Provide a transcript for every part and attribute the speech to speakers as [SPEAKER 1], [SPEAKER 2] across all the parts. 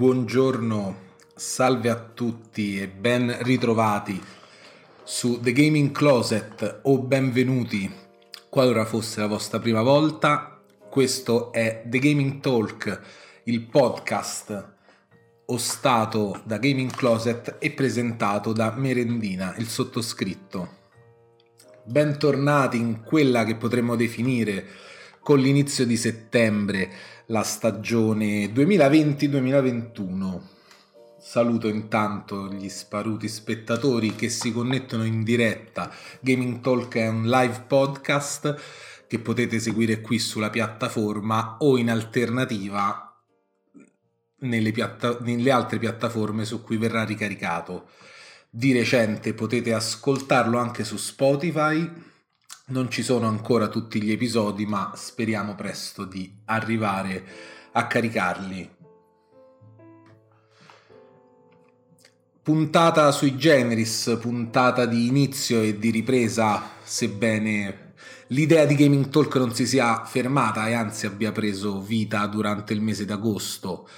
[SPEAKER 1] buongiorno, salve a tutti e ben ritrovati su The Gaming Closet o benvenuti qualora fosse la vostra prima volta. Questo è The Gaming Talk, il podcast ostato da Gaming Closet e presentato da Merendina, il sottoscritto. Bentornati in quella che potremmo definire con l'inizio di settembre la stagione 2020-2021. Saluto intanto gli sparuti spettatori che si connettono in diretta. Gaming Talk è un live podcast che potete seguire qui sulla piattaforma o in alternativa nelle, piatta- nelle altre piattaforme su cui verrà ricaricato. Di recente potete ascoltarlo anche su Spotify non ci sono ancora tutti gli episodi, ma speriamo presto di arrivare a caricarli. Puntata sui generis, puntata di inizio e di ripresa, sebbene l'idea di Gaming Talk non si sia fermata e anzi abbia preso vita durante il mese d'agosto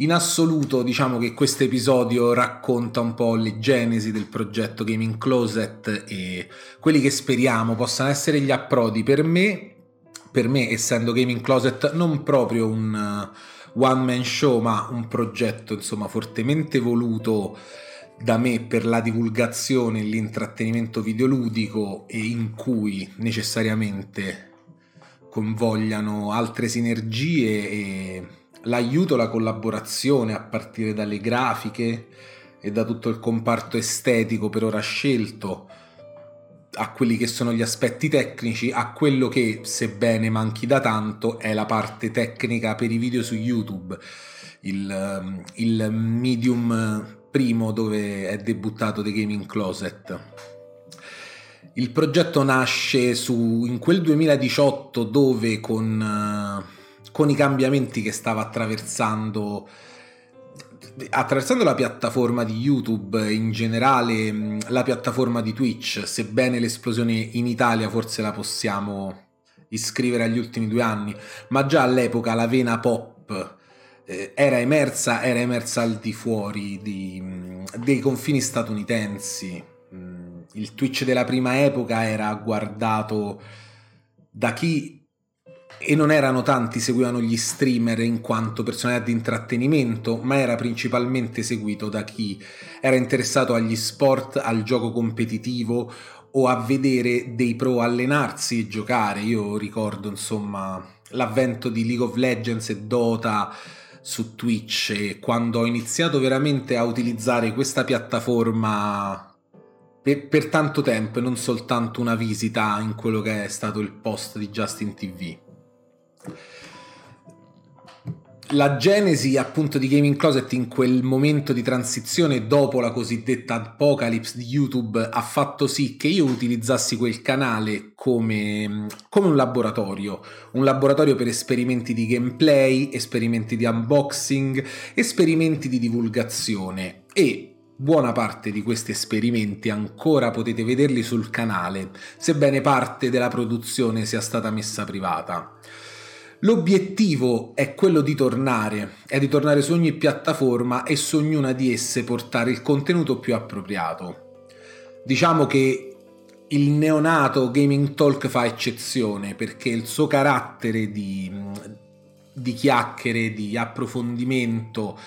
[SPEAKER 1] in assoluto diciamo che questo episodio racconta un po' le genesi del progetto Gaming Closet e quelli che speriamo possano essere gli approdi. Per me, per me essendo Gaming Closet non proprio un uh, one man show ma un progetto insomma fortemente voluto da me per la divulgazione e l'intrattenimento videoludico e in cui necessariamente convogliano altre sinergie e l'aiuto, la collaborazione a partire dalle grafiche e da tutto il comparto estetico per ora scelto, a quelli che sono gli aspetti tecnici, a quello che, sebbene manchi da tanto, è la parte tecnica per i video su YouTube, il, il medium primo dove è debuttato The Gaming Closet. Il progetto nasce su, in quel 2018 dove con con i cambiamenti che stava attraversando attraversando la piattaforma di YouTube, in generale la piattaforma di Twitch, sebbene l'esplosione in Italia forse la possiamo iscrivere agli ultimi due anni, ma già all'epoca la vena pop eh, era emersa, era emersa al di fuori di, dei confini statunitensi. Mm, il Twitch della prima epoca era guardato da chi e non erano tanti seguivano gli streamer in quanto personalità di intrattenimento, ma era principalmente seguito da chi era interessato agli sport, al gioco competitivo o a vedere dei pro allenarsi e giocare. Io ricordo insomma l'avvento di League of Legends e Dota su Twitch e quando ho iniziato veramente a utilizzare questa piattaforma per, per tanto tempo e non soltanto una visita in quello che è stato il post di Justin TV la genesi appunto di Gaming Closet in quel momento di transizione dopo la cosiddetta apocalypse di YouTube ha fatto sì che io utilizzassi quel canale come, come un laboratorio, un laboratorio per esperimenti di gameplay, esperimenti di unboxing, esperimenti di divulgazione e buona parte di questi esperimenti ancora potete vederli sul canale, sebbene parte della produzione sia stata messa privata. L'obiettivo è quello di tornare, è di tornare su ogni piattaforma e su ognuna di esse portare il contenuto più appropriato. Diciamo che il neonato Gaming Talk fa eccezione perché il suo carattere di, di chiacchiere, di approfondimento,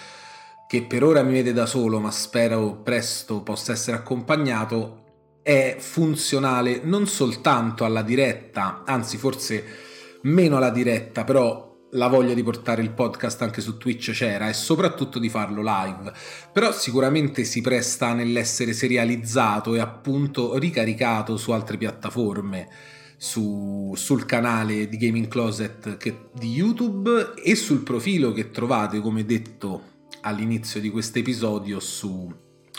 [SPEAKER 1] che per ora mi vede da solo ma spero presto possa essere accompagnato, è funzionale non soltanto alla diretta, anzi forse meno la diretta, però la voglia di portare il podcast anche su Twitch c'era e soprattutto di farlo live, però sicuramente si presta nell'essere serializzato e appunto ricaricato su altre piattaforme, su, sul canale di Gaming Closet che, di YouTube e sul profilo che trovate come detto all'inizio di questo episodio su,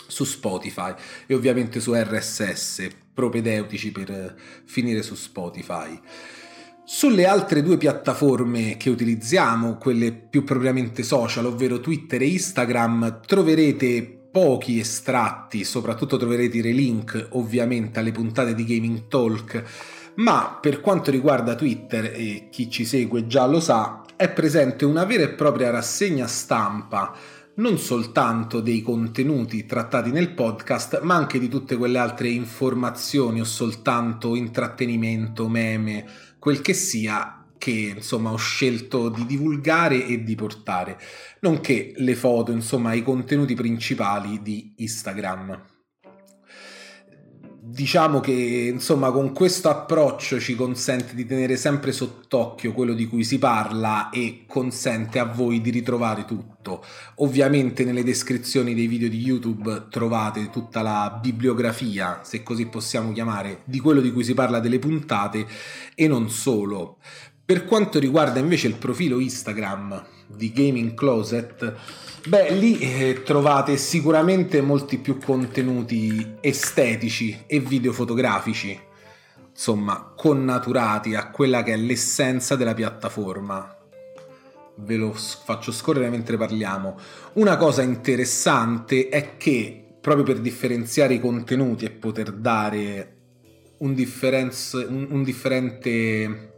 [SPEAKER 1] su Spotify e ovviamente su RSS propedeutici per finire su Spotify. Sulle altre due piattaforme che utilizziamo, quelle più propriamente social, ovvero Twitter e Instagram, troverete pochi estratti, soprattutto troverete i link ovviamente alle puntate di Gaming Talk, ma per quanto riguarda Twitter, e chi ci segue già lo sa, è presente una vera e propria rassegna stampa non soltanto dei contenuti trattati nel podcast, ma anche di tutte quelle altre informazioni o soltanto intrattenimento, meme, quel che sia che insomma ho scelto di divulgare e di portare, nonché le foto, insomma i contenuti principali di Instagram diciamo che insomma con questo approccio ci consente di tenere sempre sott'occhio quello di cui si parla e consente a voi di ritrovare tutto. Ovviamente nelle descrizioni dei video di YouTube trovate tutta la bibliografia, se così possiamo chiamare, di quello di cui si parla delle puntate e non solo. Per quanto riguarda invece il profilo Instagram di Gaming Closet, Beh, lì eh, trovate sicuramente molti più contenuti estetici e videofotografici, insomma, connaturati a quella che è l'essenza della piattaforma. Ve lo faccio scorrere mentre parliamo. Una cosa interessante è che, proprio per differenziare i contenuti e poter dare un, differenz- un, un differente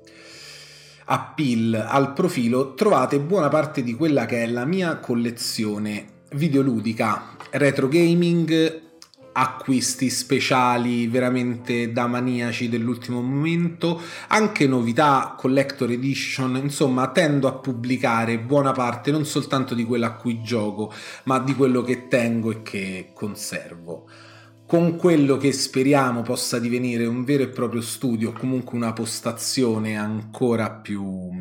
[SPEAKER 1] appeal al profilo trovate buona parte di quella che è la mia collezione videoludica, retro gaming, acquisti speciali veramente da maniaci dell'ultimo momento, anche novità, collector edition, insomma tendo a pubblicare buona parte non soltanto di quello a cui gioco, ma di quello che tengo e che conservo con quello che speriamo possa divenire un vero e proprio studio, comunque una postazione ancora più,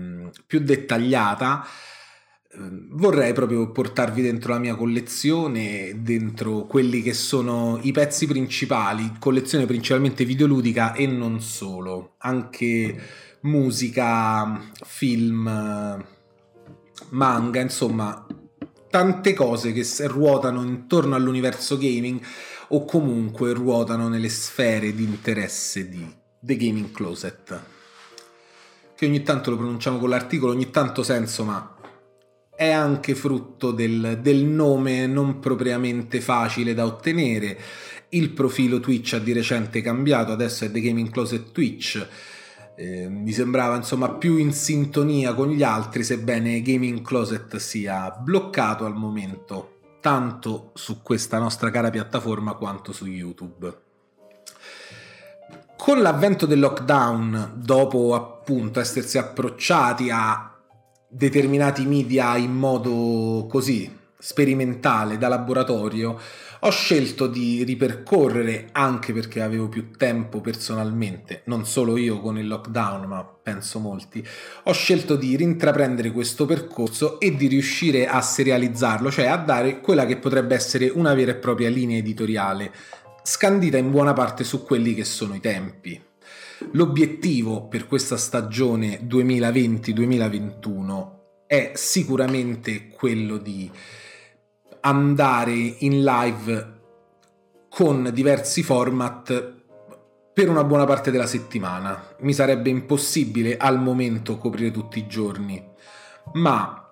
[SPEAKER 1] più dettagliata, ehm, vorrei proprio portarvi dentro la mia collezione, dentro quelli che sono i pezzi principali, collezione principalmente videoludica e non solo, anche musica, film, manga, insomma, tante cose che ruotano intorno all'universo gaming o comunque ruotano nelle sfere di interesse di The Gaming Closet. Che ogni tanto lo pronunciamo con l'articolo, ogni tanto senso, ma è anche frutto del, del nome non propriamente facile da ottenere. Il profilo Twitch ha di recente cambiato, adesso è The Gaming Closet Twitch. Eh, mi sembrava insomma più in sintonia con gli altri, sebbene Gaming Closet sia bloccato al momento tanto su questa nostra cara piattaforma quanto su YouTube. Con l'avvento del lockdown, dopo appunto essersi approcciati a determinati media in modo così sperimentale da laboratorio, ho scelto di ripercorrere, anche perché avevo più tempo personalmente, non solo io con il lockdown, ma penso molti, ho scelto di rintraprendere questo percorso e di riuscire a serializzarlo, cioè a dare quella che potrebbe essere una vera e propria linea editoriale, scandita in buona parte su quelli che sono i tempi. L'obiettivo per questa stagione 2020-2021 è sicuramente quello di andare in live con diversi format per una buona parte della settimana. Mi sarebbe impossibile al momento coprire tutti i giorni, ma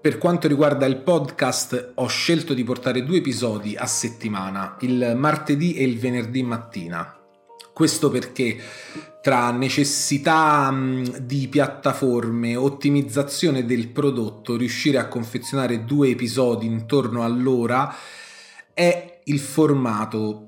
[SPEAKER 1] per quanto riguarda il podcast ho scelto di portare due episodi a settimana, il martedì e il venerdì mattina. Questo perché tra necessità di piattaforme, ottimizzazione del prodotto, riuscire a confezionare due episodi intorno all'ora è il formato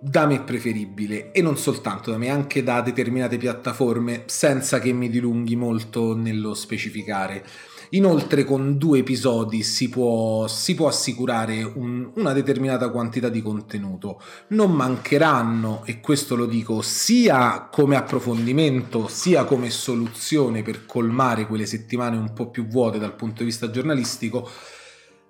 [SPEAKER 1] da me preferibile e non soltanto da me, anche da determinate piattaforme, senza che mi dilunghi molto nello specificare. Inoltre con due episodi si può, si può assicurare un, una determinata quantità di contenuto. Non mancheranno, e questo lo dico sia come approfondimento, sia come soluzione per colmare quelle settimane un po' più vuote dal punto di vista giornalistico,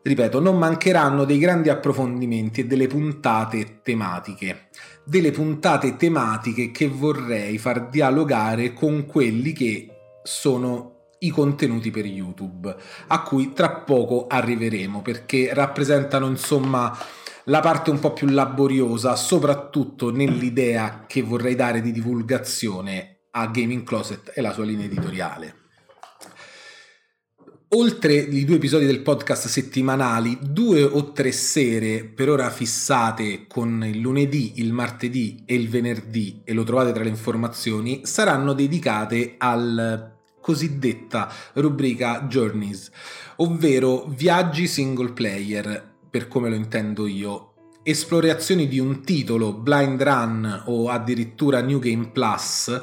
[SPEAKER 1] ripeto, non mancheranno dei grandi approfondimenti e delle puntate tematiche. Delle puntate tematiche che vorrei far dialogare con quelli che sono i contenuti per YouTube, a cui tra poco arriveremo perché rappresentano insomma la parte un po' più laboriosa, soprattutto nell'idea che vorrei dare di divulgazione a Gaming Closet e la sua linea editoriale. Oltre i due episodi del podcast settimanali, due o tre sere per ora fissate con il lunedì, il martedì e il venerdì, e lo trovate tra le informazioni, saranno dedicate al cosiddetta rubrica Journeys, ovvero viaggi single player, per come lo intendo io, esplorazioni di un titolo, blind run o addirittura New Game Plus,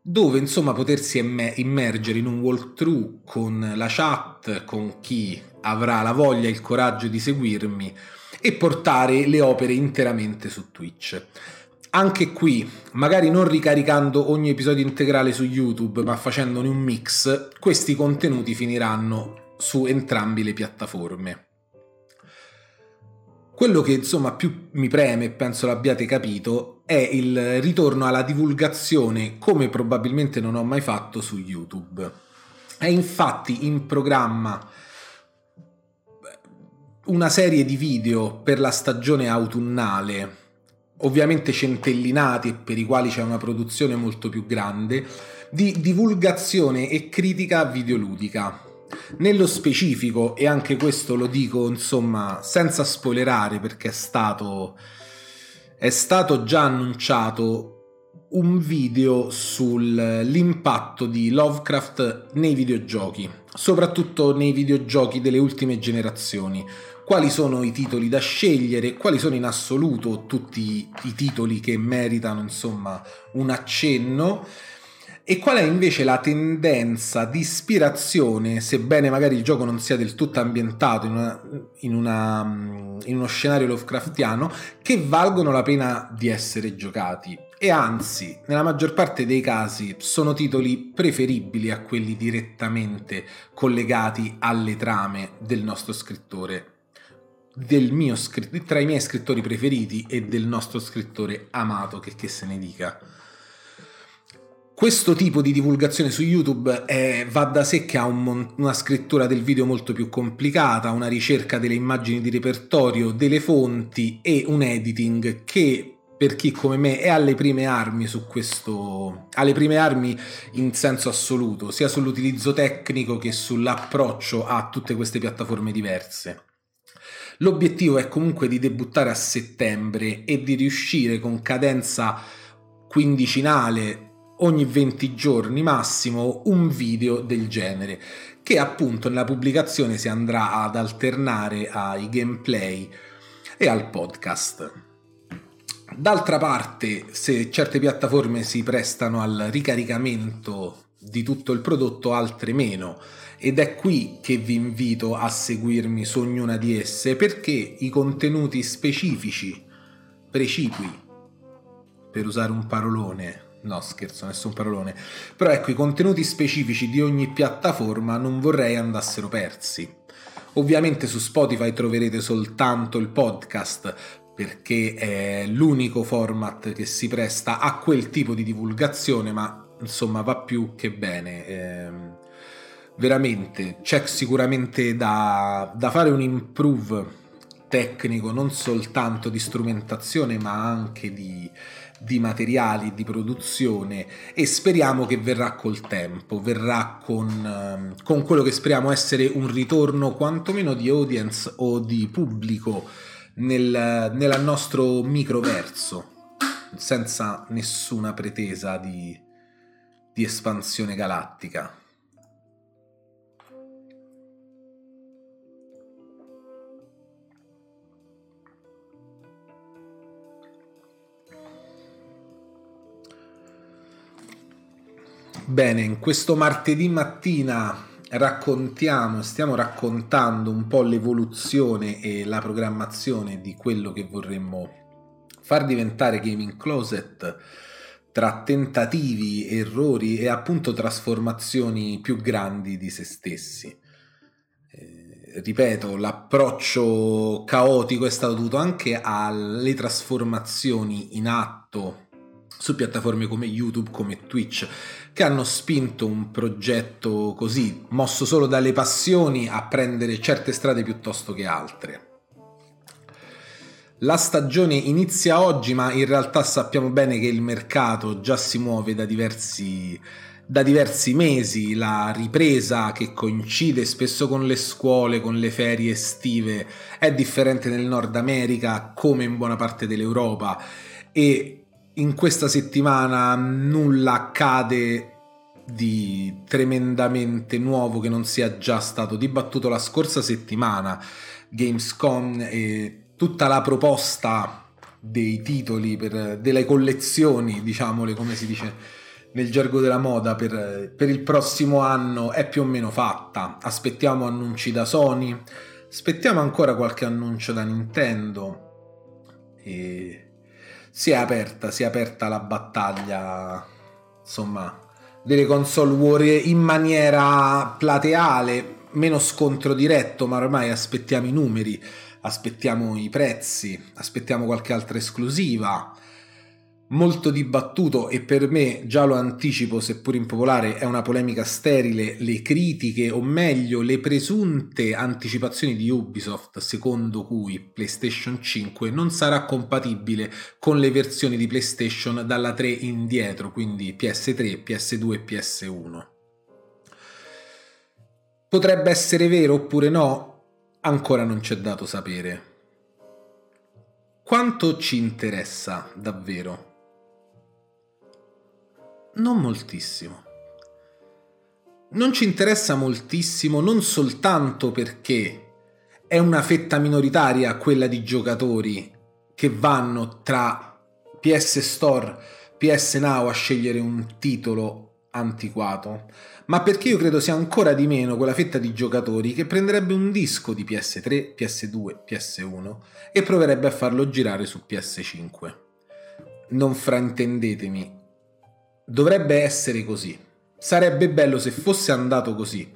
[SPEAKER 1] dove insomma potersi immergere in un walkthrough con la chat, con chi avrà la voglia e il coraggio di seguirmi e portare le opere interamente su Twitch. Anche qui, magari non ricaricando ogni episodio integrale su YouTube, ma facendone un mix, questi contenuti finiranno su entrambi le piattaforme. Quello che insomma più mi preme, penso l'abbiate capito, è il ritorno alla divulgazione come probabilmente non ho mai fatto su YouTube. È infatti in programma una serie di video per la stagione autunnale, ovviamente centellinati e per i quali c'è una produzione molto più grande, di divulgazione e critica videoludica. Nello specifico, e anche questo lo dico insomma senza spoilerare perché è stato, è stato già annunciato un video sull'impatto di Lovecraft nei videogiochi, soprattutto nei videogiochi delle ultime generazioni. Quali sono i titoli da scegliere, quali sono in assoluto tutti i titoli che meritano insomma un accenno e qual è invece la tendenza di ispirazione, sebbene magari il gioco non sia del tutto ambientato in, una, in, una, in uno scenario Lovecraftiano, che valgono la pena di essere giocati. E anzi, nella maggior parte dei casi sono titoli preferibili a quelli direttamente collegati alle trame del nostro scrittore del mio, tra i miei scrittori preferiti e del nostro scrittore amato, che, che se ne dica. Questo tipo di divulgazione su YouTube è, va da sé che ha un, una scrittura del video molto più complicata, una ricerca delle immagini di repertorio, delle fonti e un editing che per chi come me è alle prime armi su questo, alle prime armi in senso assoluto, sia sull'utilizzo tecnico che sull'approccio a tutte queste piattaforme diverse. L'obiettivo è comunque di debuttare a settembre e di riuscire con cadenza quindicinale ogni 20 giorni massimo un video del genere che appunto nella pubblicazione si andrà ad alternare ai gameplay e al podcast. D'altra parte, se certe piattaforme si prestano al ricaricamento di tutto il prodotto, altre meno. Ed è qui che vi invito a seguirmi su ognuna di esse perché i contenuti specifici, precipui, per usare un parolone, No, scherzo, nessun parolone. Però ecco, i contenuti specifici di ogni piattaforma non vorrei andassero persi. Ovviamente su Spotify troverete soltanto il podcast perché è l'unico format che si presta a quel tipo di divulgazione, ma insomma va più che bene. Eh, veramente c'è sicuramente da, da fare un improve tecnico non soltanto di strumentazione ma anche di, di materiali di produzione e speriamo che verrà col tempo, verrà con, ehm, con quello che speriamo essere un ritorno quantomeno di audience o di pubblico nel, nel nostro microverso, senza nessuna pretesa di, di espansione galattica. Bene, in questo martedì mattina raccontiamo, stiamo raccontando un po' l'evoluzione e la programmazione di quello che vorremmo far diventare Gaming Closet tra tentativi, errori e appunto trasformazioni più grandi di se stessi. Eh, ripeto, l'approccio caotico è stato dovuto anche alle trasformazioni in atto su piattaforme come YouTube, come Twitch, che hanno spinto un progetto così, mosso solo dalle passioni, a prendere certe strade piuttosto che altre. La stagione inizia oggi, ma in realtà sappiamo bene che il mercato già si muove da diversi, da diversi mesi, la ripresa che coincide spesso con le scuole, con le ferie estive, è differente nel Nord America come in buona parte dell'Europa e in questa settimana nulla accade di tremendamente nuovo che non sia già stato dibattuto la scorsa settimana. Gamescom e tutta la proposta dei titoli per, delle collezioni, diciamole come si dice nel gergo della moda, per, per il prossimo anno è più o meno fatta. Aspettiamo annunci da Sony, aspettiamo ancora qualche annuncio da Nintendo e si è aperta, si è aperta la battaglia, insomma, delle console war in maniera plateale, meno scontro diretto, ma ormai aspettiamo i numeri, aspettiamo i prezzi, aspettiamo qualche altra esclusiva molto dibattuto e per me, già lo anticipo seppur impopolare, è una polemica sterile, le critiche o meglio le presunte anticipazioni di Ubisoft secondo cui PlayStation 5 non sarà compatibile con le versioni di PlayStation dalla 3 indietro, quindi PS3, PS2 e PS1. Potrebbe essere vero oppure no? Ancora non c'è dato sapere. Quanto ci interessa davvero? Non moltissimo. Non ci interessa moltissimo non soltanto perché è una fetta minoritaria quella di giocatori che vanno tra PS Store, PS Now a scegliere un titolo antiquato, ma perché io credo sia ancora di meno quella fetta di giocatori che prenderebbe un disco di PS3, PS2, PS1 e proverebbe a farlo girare su PS5. Non fraintendetemi, Dovrebbe essere così. Sarebbe bello se fosse andato così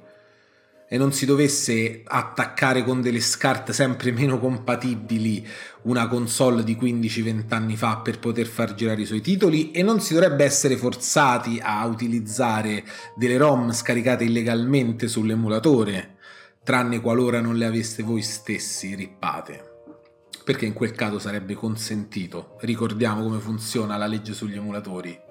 [SPEAKER 1] e non si dovesse attaccare con delle scarte sempre meno compatibili una console di 15-20 anni fa per poter far girare i suoi titoli e non si dovrebbe essere forzati a utilizzare delle ROM scaricate illegalmente sull'emulatore, tranne qualora non le aveste voi stessi rippate. Perché in quel caso sarebbe consentito. Ricordiamo come funziona la legge sugli emulatori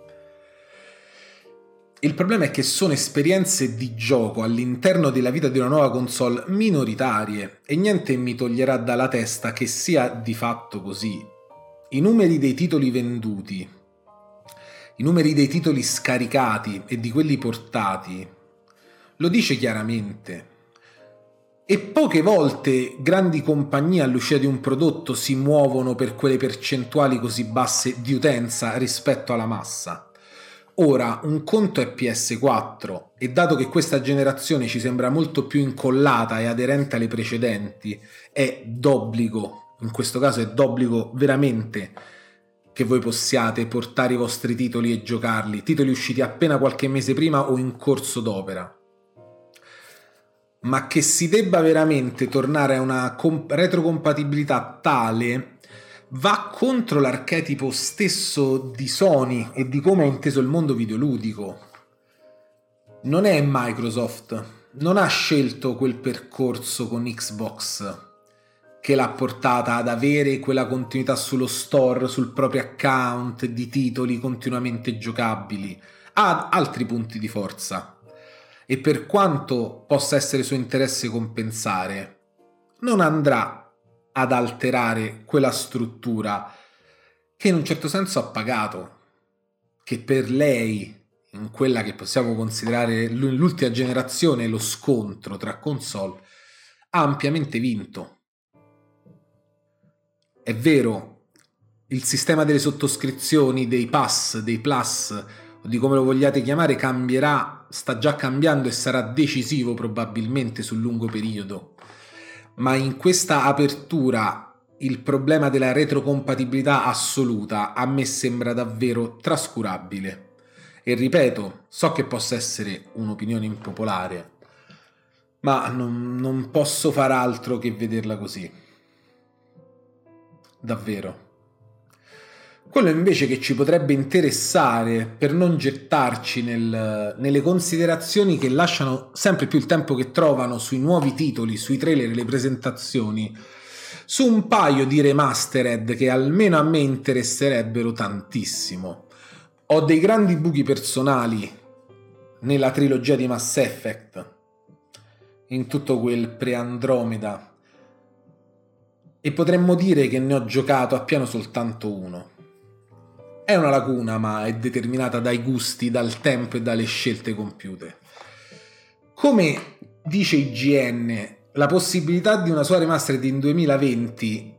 [SPEAKER 1] il problema è che sono esperienze di gioco all'interno della vita di una nuova console minoritarie e niente mi toglierà dalla testa che sia di fatto così. I numeri dei titoli venduti, i numeri dei titoli scaricati e di quelli portati, lo dice chiaramente. E poche volte grandi compagnie all'uscita di un prodotto si muovono per quelle percentuali così basse di utenza rispetto alla massa. Ora, un conto è PS4 e dato che questa generazione ci sembra molto più incollata e aderente alle precedenti, è d'obbligo, in questo caso è d'obbligo veramente che voi possiate portare i vostri titoli e giocarli, titoli usciti appena qualche mese prima o in corso d'opera. Ma che si debba veramente tornare a una comp- retrocompatibilità tale va contro l'archetipo stesso di Sony e di come ha inteso il mondo videoludico. Non è Microsoft, non ha scelto quel percorso con Xbox che l'ha portata ad avere quella continuità sullo store, sul proprio account di titoli continuamente giocabili. Ha altri punti di forza e per quanto possa essere suo interesse compensare, non andrà ad alterare quella struttura che in un certo senso ha pagato, che per lei, in quella che possiamo considerare l'ultima generazione, lo scontro tra console, ha ampiamente vinto. È vero, il sistema delle sottoscrizioni, dei pass, dei plus, o di come lo vogliate chiamare, cambierà, sta già cambiando e sarà decisivo probabilmente sul lungo periodo ma in questa apertura il problema della retrocompatibilità assoluta a me sembra davvero trascurabile. E ripeto, so che possa essere un'opinione impopolare, ma non, non posso far altro che vederla così. Davvero. Quello invece che ci potrebbe interessare per non gettarci nel, nelle considerazioni che lasciano sempre più il tempo che trovano sui nuovi titoli, sui trailer e le presentazioni, su un paio di remastered che almeno a me interesserebbero tantissimo. Ho dei grandi buchi personali nella trilogia di Mass Effect, in tutto quel pre-Andromeda, e potremmo dire che ne ho giocato appieno soltanto uno è una lacuna, ma è determinata dai gusti, dal tempo e dalle scelte compiute. Come dice IGN, la possibilità di una sua remastered in 2020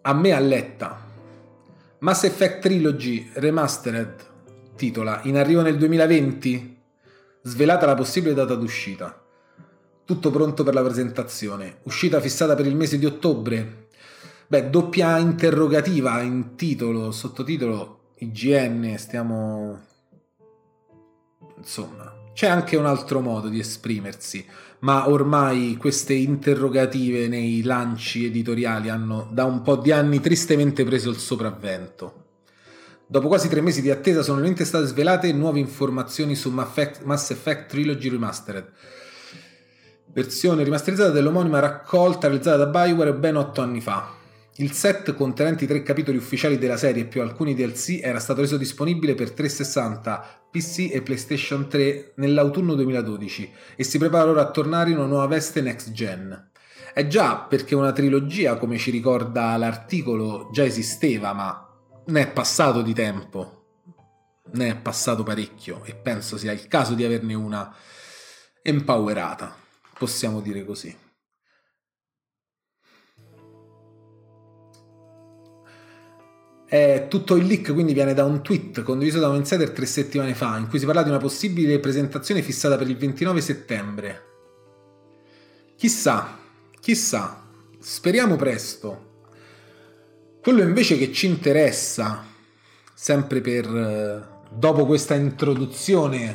[SPEAKER 1] a me alletta. Mass Effect Trilogy Remastered titola In arrivo nel 2020? Svelata la possibile data d'uscita. Tutto pronto per la presentazione. Uscita fissata per il mese di ottobre. Beh, doppia interrogativa in titolo, sottotitolo IGN, stiamo... Insomma, c'è anche un altro modo di esprimersi, ma ormai queste interrogative nei lanci editoriali hanno da un po' di anni tristemente preso il sopravvento. Dopo quasi tre mesi di attesa sono finalmente state svelate nuove informazioni su Mass Effect Trilogy Remastered, versione rimasterizzata dell'omonima raccolta realizzata da Bioware ben otto anni fa. Il set contenente i tre capitoli ufficiali della serie più alcuni DLC era stato reso disponibile per 360, PC e PlayStation 3 nell'autunno 2012 e si prepara ora a tornare in una nuova veste next gen. È già perché una trilogia, come ci ricorda l'articolo, già esisteva, ma ne è passato di tempo. Ne è passato parecchio e penso sia il caso di averne una empowerata, possiamo dire così. Eh, tutto il leak quindi viene da un tweet condiviso da un insider tre settimane fa in cui si parla di una possibile presentazione fissata per il 29 settembre. Chissà, chissà, speriamo presto. Quello invece che ci interessa, sempre per eh, dopo questa introduzione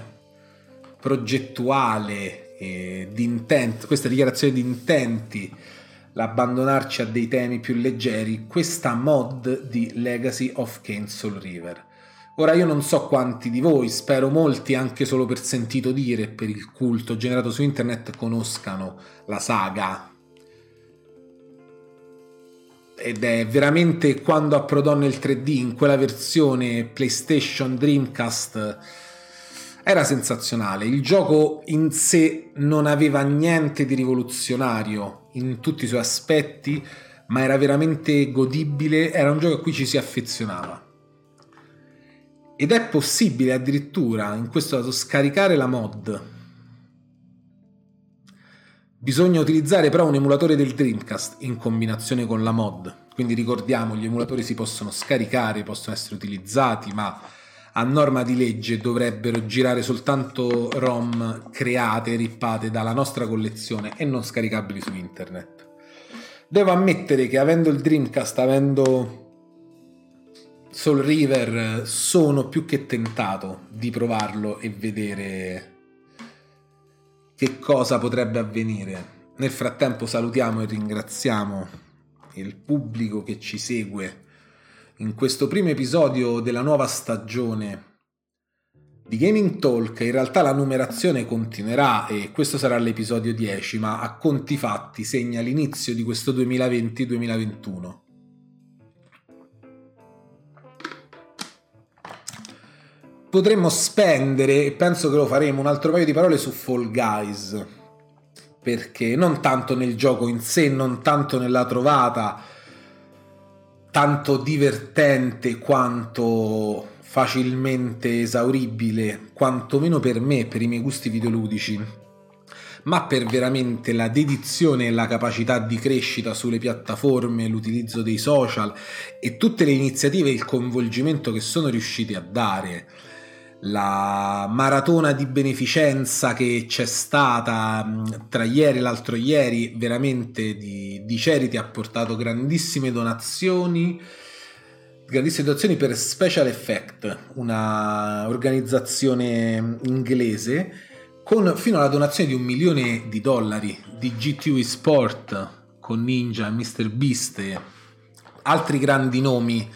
[SPEAKER 1] progettuale e di intenti, questa dichiarazione di intenti l'abbandonarci a dei temi più leggeri, questa mod di Legacy of Kane River. Ora io non so quanti di voi, spero molti anche solo per sentito dire per il culto generato su internet conoscano la saga. Ed è veramente quando approdò nel 3D in quella versione PlayStation Dreamcast era sensazionale. Il gioco in sé non aveva niente di rivoluzionario in tutti i suoi aspetti, ma era veramente godibile, era un gioco a cui ci si affezionava. Ed è possibile addirittura in questo caso scaricare la mod. Bisogna utilizzare però un emulatore del Dreamcast in combinazione con la mod. Quindi ricordiamo, gli emulatori si possono scaricare, possono essere utilizzati, ma a norma di legge dovrebbero girare soltanto ROM create rippate dalla nostra collezione e non scaricabili su internet. Devo ammettere che avendo il Dreamcast, avendo Soul River, sono più che tentato di provarlo e vedere che cosa potrebbe avvenire. Nel frattempo salutiamo e ringraziamo il pubblico che ci segue in questo primo episodio della nuova stagione di Gaming Talk. In realtà la numerazione continuerà e questo sarà l'episodio 10, ma a conti fatti segna l'inizio di questo 2020-2021. Potremmo spendere, e penso che lo faremo, un altro paio di parole su Fall Guys. Perché non tanto nel gioco in sé, non tanto nella trovata, tanto divertente quanto facilmente esauribile, quantomeno per me, per i miei gusti videoludici, ma per veramente la dedizione e la capacità di crescita sulle piattaforme, l'utilizzo dei social e tutte le iniziative e il coinvolgimento che sono riusciti a dare la maratona di beneficenza che c'è stata tra ieri e l'altro ieri, veramente di, di charity ha portato grandissime donazioni, grandissime donazioni per Special Effect, una organizzazione inglese, con fino alla donazione di un milione di dollari di GTU Sport con Ninja, Mr. Beast e altri grandi nomi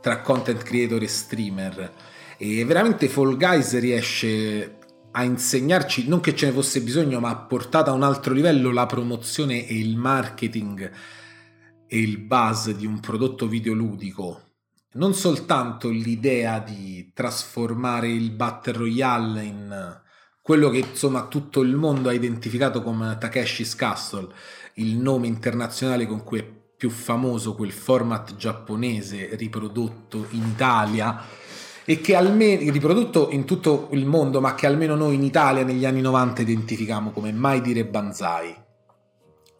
[SPEAKER 1] tra content creator e streamer e veramente Fall Guys riesce a insegnarci, non che ce ne fosse bisogno, ma ha portato a un altro livello la promozione e il marketing e il buzz di un prodotto videoludico. Non soltanto l'idea di trasformare il Battle Royale in quello che insomma tutto il mondo ha identificato come Takeshi's Castle, il nome internazionale con cui è più famoso, quel format giapponese riprodotto in Italia e che almeno riprodotto in tutto il mondo, ma che almeno noi in Italia negli anni 90 identifichiamo come mai dire banzai.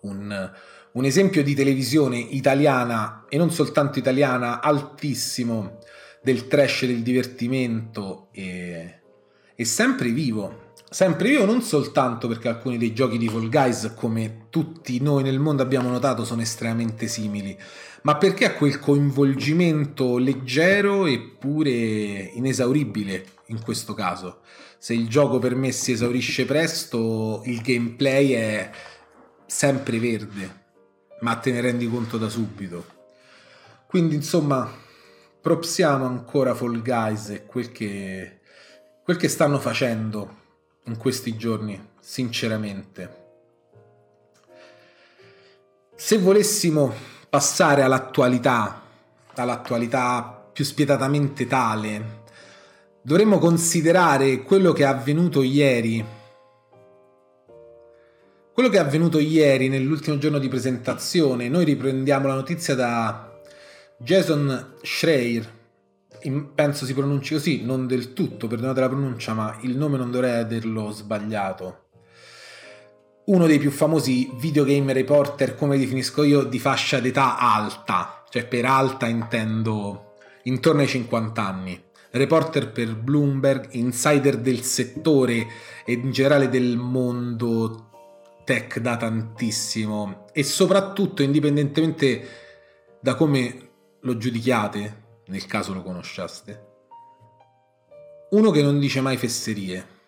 [SPEAKER 1] Un, un esempio di televisione italiana e non soltanto italiana altissimo del trash del divertimento e, e sempre vivo sempre vivo non soltanto perché alcuni dei giochi di Fall Guys, come tutti noi nel mondo abbiamo notato, sono estremamente simili, ma perché ha quel coinvolgimento leggero eppure inesauribile in questo caso. Se il gioco per me si esaurisce presto, il gameplay è sempre verde, ma te ne rendi conto da subito. Quindi insomma, propsiamo ancora Fall Guys e quel che, quel che stanno facendo in questi giorni, sinceramente. Se volessimo passare all'attualità, all'attualità più spietatamente tale, dovremmo considerare quello che è avvenuto ieri. Quello che è avvenuto ieri nell'ultimo giorno di presentazione, noi riprendiamo la notizia da Jason Schreier, penso si pronunci così, non del tutto, perdonate la pronuncia, ma il nome non dovrei averlo sbagliato. Uno dei più famosi videogame reporter, come definisco io, di fascia d'età alta, cioè per alta intendo intorno ai 50 anni. Reporter per Bloomberg, insider del settore e in generale del mondo tech da tantissimo e soprattutto indipendentemente da come lo giudichiate, nel caso lo conosciaste. Uno che non dice mai fesserie.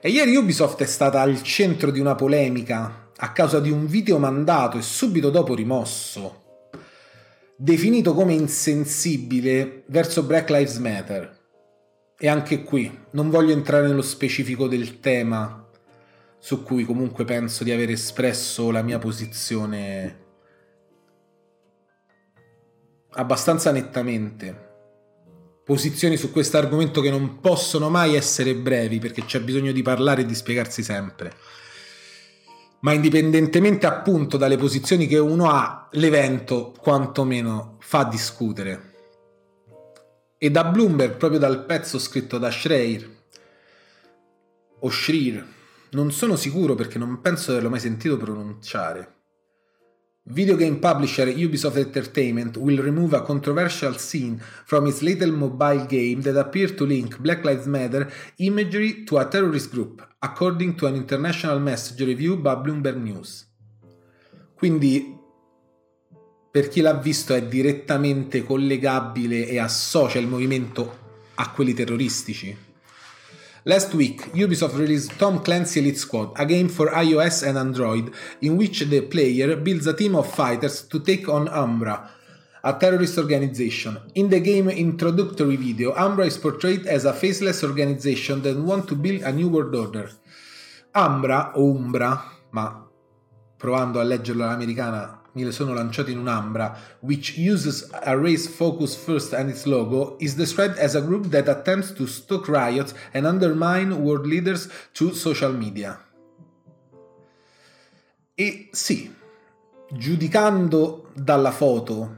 [SPEAKER 1] E ieri Ubisoft è stata al centro di una polemica a causa di un video mandato e subito dopo rimosso, definito come insensibile verso Black Lives Matter. E anche qui non voglio entrare nello specifico del tema, su cui comunque penso di aver espresso la mia posizione abbastanza nettamente posizioni su questo argomento che non possono mai essere brevi perché c'è bisogno di parlare e di spiegarsi sempre. Ma indipendentemente appunto dalle posizioni che uno ha, l'evento quantomeno fa discutere. E da Bloomberg, proprio dal pezzo scritto da Schreier, o Schreier, non sono sicuro perché non penso di averlo mai sentito pronunciare Video game publisher Ubisoft Entertainment will remove a controversial scene from its little mobile game that appeared to link Black Lives Matter imagery to a terrorist group, according to an international message review by Bloomberg News. Quindi, per chi l'ha visto, è direttamente collegabile e associa il movimento a quelli terroristici. Last week, Ubisoft released Tom Clancy Elite Squad, a game for iOS and Android, in which the player builds a team of fighters to take on Umbra, a terrorist organization. In the game introductory video, Umbra is portrayed as a faceless organization that want to build a new world order. Umbra o Umbra, ma provando a leggerlo all'americana le sono lanciate in un'ambra, which uses a race focus first and its logo, is described as a group that attempts to stoke riots and undermine world leaders through social media. E sì, giudicando dalla foto,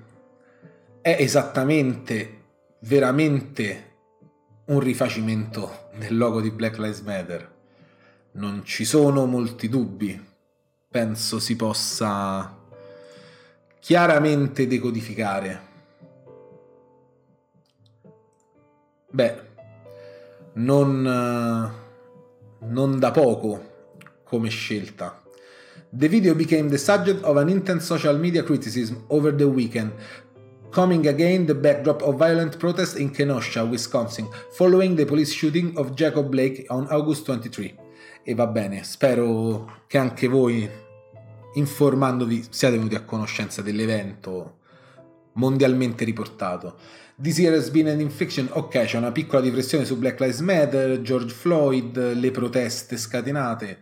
[SPEAKER 1] è esattamente, veramente un rifacimento del logo di Black Lives Matter. Non ci sono molti dubbi. Penso si possa chiaramente decodificare. Beh, non, non da poco come scelta. The video became the subject of an intense social media criticism over the weekend, coming again the backdrop of violent protests in Kenosha, Wisconsin, following the police shooting of Jacob Blake on August 23. E va bene, spero che anche voi informandovi siate venuti a conoscenza dell'evento mondialmente riportato. This year has been an infliction. Ok, c'è una piccola depressione su Black Lives Matter, George Floyd, le proteste scatenate.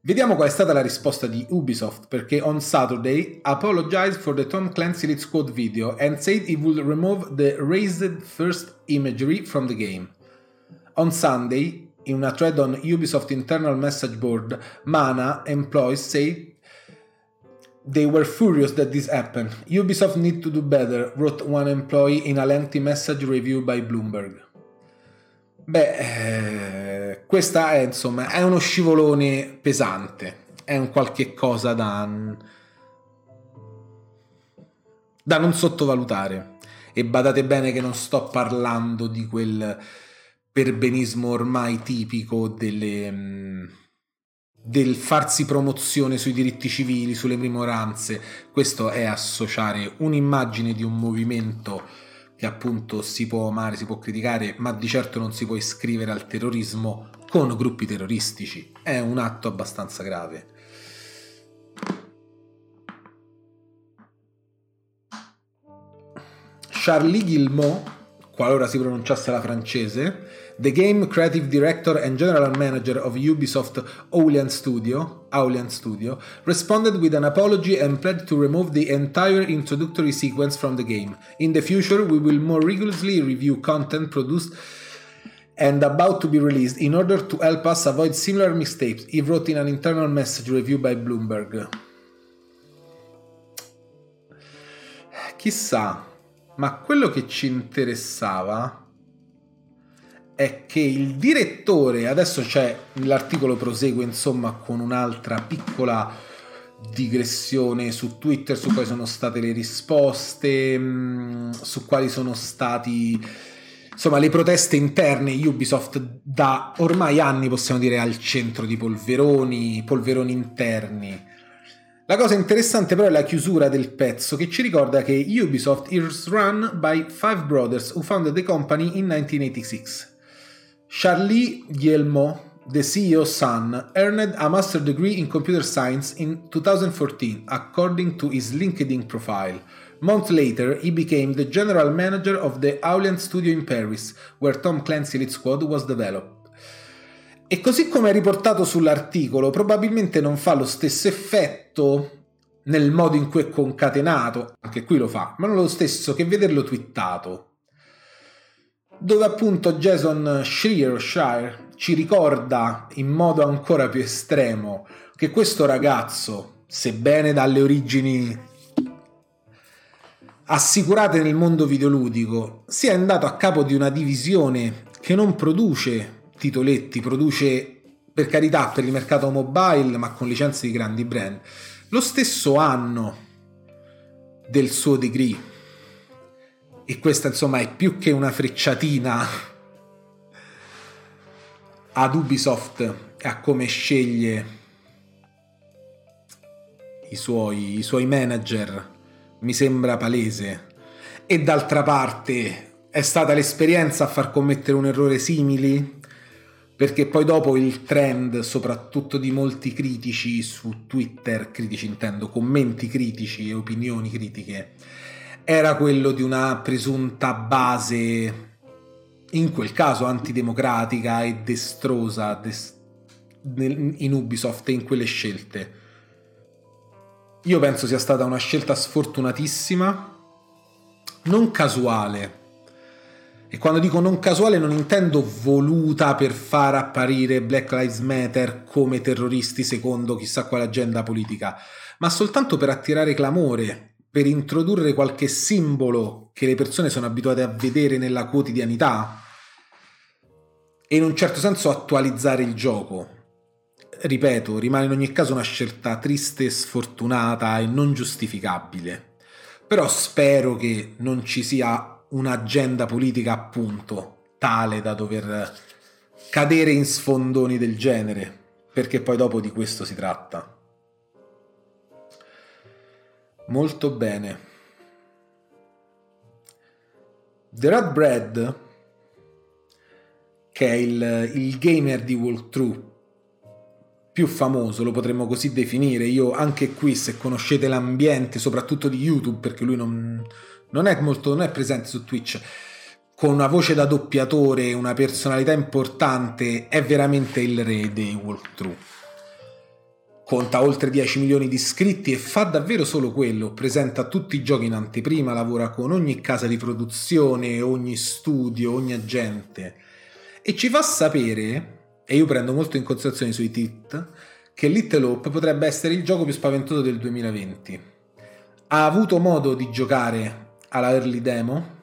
[SPEAKER 1] Vediamo qual è stata la risposta di Ubisoft perché on Saturday apologized for the Tom Clancy Elite Squad video and said it would remove the raised first imagery from the game. On Sunday, in una thread on Ubisoft internal message board, Mana employees say They were furious that this happened. Ubisoft need to do better, wrote one employee in a lengthy message review by Bloomberg. Beh, eh, questa è insomma è uno scivolone pesante, è un qualche cosa da, da non sottovalutare. E badate bene che non sto parlando di quel perbenismo ormai tipico delle, mm, del farsi promozione sui diritti civili, sulle minoranze. Questo è associare un'immagine di un movimento che appunto si può amare, si può criticare, ma di certo non si può iscrivere al terrorismo con gruppi terroristici. È un atto abbastanza grave. Charlie Guillemot, qualora si pronunciasse la francese, the game creative director and general manager of Ubisoft Aulian Studio, Aulian Studio, responded with an apology and pledged to remove the entire introductory sequence from the game. In the future, we will more rigorously review content produced and about to be released in order to help us avoid similar mistakes, he wrote in an internal message review by Bloomberg. Chissà, ma quello che ci interessava è che il direttore, adesso c'è l'articolo prosegue insomma con un'altra piccola digressione su Twitter su quali sono state le risposte, mm, su quali sono stati insomma le proteste interne Ubisoft da ormai anni possiamo dire al centro di polveroni, polveroni interni la cosa interessante però è la chiusura del pezzo che ci ricorda che Ubisoft is run by five brothers who founded the company in 1986. Charlie Guillemot, the CEO's son, earned a master's degree in computer science in 2014, according to his LinkedIn profile. Months later, he became the general manager of the Aulian studio in Paris, where Tom Clancy Elite Squad was developed. E così come è riportato sull'articolo, probabilmente non fa lo stesso effetto nel modo in cui è concatenato, anche qui lo fa, ma non lo stesso che vederlo twittato, dove appunto Jason Shire ci ricorda in modo ancora più estremo che questo ragazzo, sebbene dalle origini assicurate nel mondo videoludico, sia andato a capo di una divisione che non produce titoletti, produce per carità per il mercato mobile, ma con licenze di grandi brand. Lo stesso anno del suo degree, e questa insomma è più che una frecciatina ad Ubisoft a come sceglie i suoi, i suoi manager, mi sembra palese. E d'altra parte è stata l'esperienza a far commettere un errore simile perché poi dopo il trend, soprattutto di molti critici su Twitter, critici intendo, commenti critici e opinioni critiche, era quello di una presunta base, in quel caso antidemocratica e destrosa des- in Ubisoft e in quelle scelte. Io penso sia stata una scelta sfortunatissima, non casuale, e quando dico non casuale non intendo voluta per far apparire Black Lives Matter come terroristi secondo chissà quale agenda politica, ma soltanto per attirare clamore, per introdurre qualche simbolo che le persone sono abituate a vedere nella quotidianità e in un certo senso attualizzare il gioco. Ripeto, rimane in ogni caso una scelta triste, sfortunata e non giustificabile. Però spero che non ci sia un'agenda politica appunto tale da dover cadere in sfondoni del genere, perché poi dopo di questo si tratta. Molto bene. The Red Bread, che è il, il gamer di walkthrough più famoso, lo potremmo così definire. Io anche qui, se conoscete l'ambiente, soprattutto di YouTube, perché lui non, non è molto non è presente su Twitch con una voce da doppiatore, una personalità importante, è veramente il re dei walkthrough. Conta oltre 10 milioni di iscritti e fa davvero solo quello, presenta tutti i giochi in anteprima, lavora con ogni casa di produzione, ogni studio, ogni agente. E ci fa sapere, e io prendo molto in considerazione sui tit, che Little Hope potrebbe essere il gioco più spaventoso del 2020. Ha avuto modo di giocare alla early demo?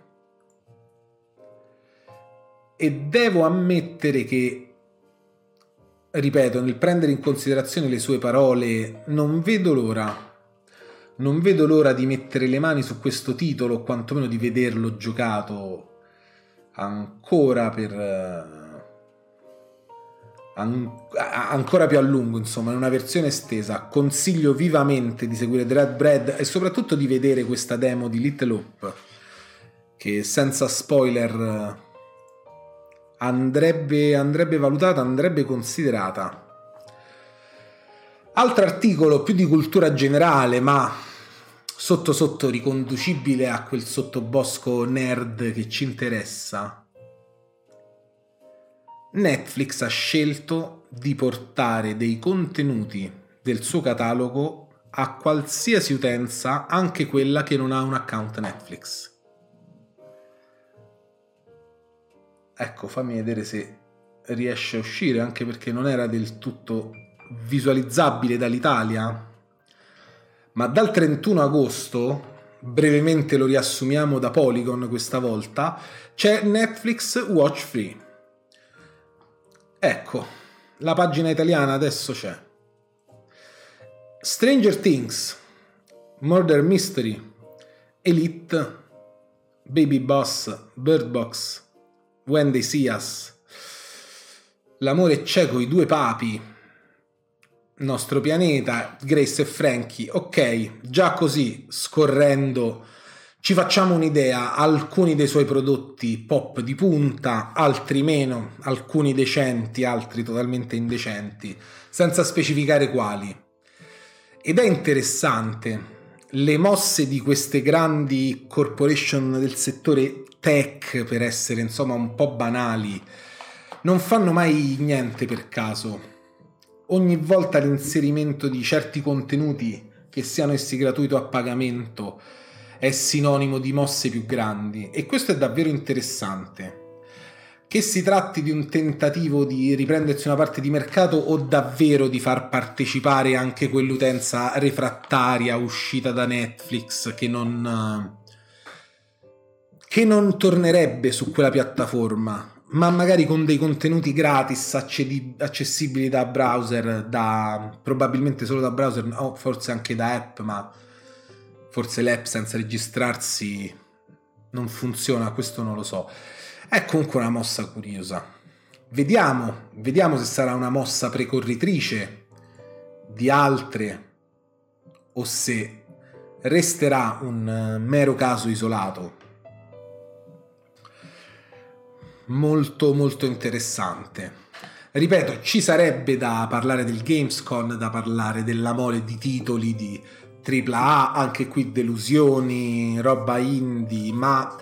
[SPEAKER 1] E devo ammettere che, ripeto, nel prendere in considerazione le sue parole, non vedo l'ora. Non vedo l'ora di mettere le mani su questo titolo, o quantomeno di vederlo giocato ancora per an- ancora più a lungo, insomma, in una versione estesa. Consiglio vivamente di seguire The Red Bread e soprattutto di vedere questa demo di Little Hope, che senza spoiler andrebbe, andrebbe valutata, andrebbe considerata. Altro articolo più di cultura generale, ma sotto sotto riconducibile a quel sottobosco nerd che ci interessa Netflix ha scelto di portare dei contenuti del suo catalogo a qualsiasi utenza, anche quella che non ha un account Netflix. Ecco, fammi vedere se riesce a uscire, anche perché non era del tutto visualizzabile dall'Italia. Ma dal 31 agosto, brevemente lo riassumiamo da Polygon questa volta, c'è Netflix Watch Free Ecco, la pagina italiana adesso c'è. Stranger Things, Murder Mystery, Elite, Baby Boss, Bird Box, When They See Us, L'amore cieco, i due papi, Nostro pianeta, Grace e Frankie. Ok, già così, scorrendo ci facciamo un'idea, alcuni dei suoi prodotti pop di punta, altri meno, alcuni decenti, altri totalmente indecenti, senza specificare quali. Ed è interessante le mosse di queste grandi corporation del settore tech, per essere insomma un po' banali, non fanno mai niente per caso. Ogni volta l'inserimento di certi contenuti, che siano essi gratuiti o a pagamento, è sinonimo di mosse più grandi e questo è davvero interessante. Che si tratti di un tentativo di riprendersi una parte di mercato o davvero di far partecipare anche quell'utenza refrattaria uscita da Netflix che non, che non tornerebbe su quella piattaforma, ma magari con dei contenuti gratis accessibili da browser, da, probabilmente solo da browser, o forse anche da app, ma forse l'app senza registrarsi non funziona, questo non lo so. È comunque una mossa curiosa. Vediamo, vediamo se sarà una mossa precorritrice di altre o se resterà un eh, mero caso isolato. Molto molto interessante. Ripeto, ci sarebbe da parlare del Gamescom, da parlare della mole di titoli, di AAA, anche qui delusioni, roba indie, ma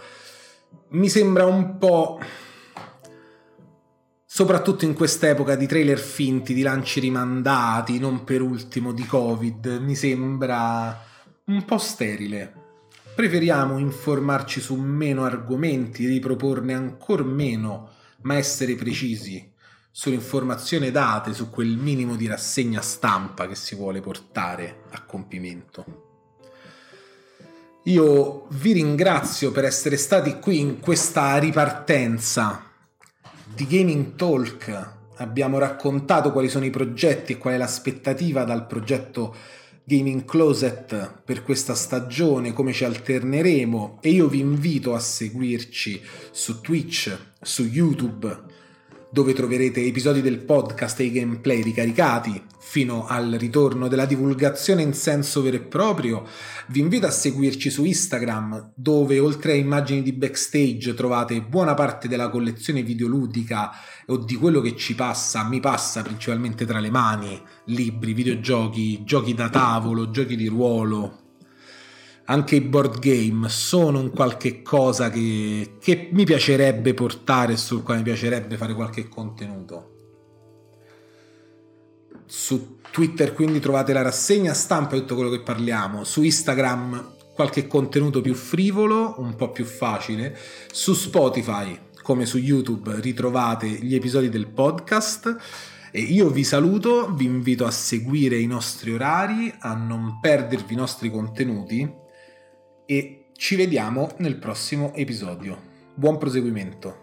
[SPEAKER 1] mi sembra un po' soprattutto in quest'epoca di trailer finti, di lanci rimandati, non per ultimo di Covid, mi sembra un po' sterile. Preferiamo informarci su meno argomenti, riproporne ancora meno, ma essere precisi sulle informazioni date, su quel minimo di rassegna stampa che si vuole portare a compimento. Io vi ringrazio per essere stati qui in questa ripartenza di Gaming Talk. Abbiamo raccontato quali sono i progetti e qual è l'aspettativa dal progetto Gaming Closet per questa stagione, come ci alterneremo e io vi invito a seguirci su Twitch, su YouTube, dove troverete episodi del podcast e i gameplay ricaricati fino al ritorno della divulgazione in senso vero e proprio. Vi invito a seguirci su Instagram, dove oltre a immagini di backstage trovate buona parte della collezione videoludica o di quello che ci passa, mi passa principalmente tra le mani, libri, videogiochi, giochi da tavolo, giochi di ruolo, anche i board game sono un qualche cosa che, che mi piacerebbe portare sul quale mi piacerebbe fare qualche contenuto. Su Twitter quindi trovate la rassegna stampa e tutto quello che parliamo, su Instagram qualche contenuto più frivolo, un po' più facile, su Spotify come su YouTube ritrovate gli episodi del podcast E io vi saluto, vi invito a seguire i nostri orari, a non perdervi i nostri contenuti e ci vediamo nel prossimo episodio. Buon proseguimento.